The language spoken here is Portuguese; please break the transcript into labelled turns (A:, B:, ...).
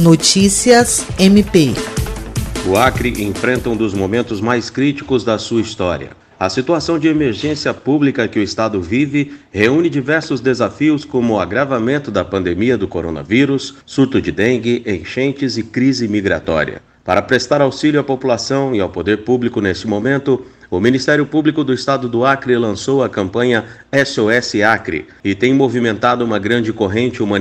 A: Notícias MP.
B: O Acre enfrenta um dos momentos mais críticos da sua história. A situação de emergência pública que o Estado vive reúne diversos desafios, como o agravamento da pandemia do coronavírus, surto de dengue, enchentes e crise migratória. Para prestar auxílio à população e ao poder público neste momento, o Ministério Público do Estado do Acre lançou a campanha SOS Acre e tem movimentado uma grande corrente humanitária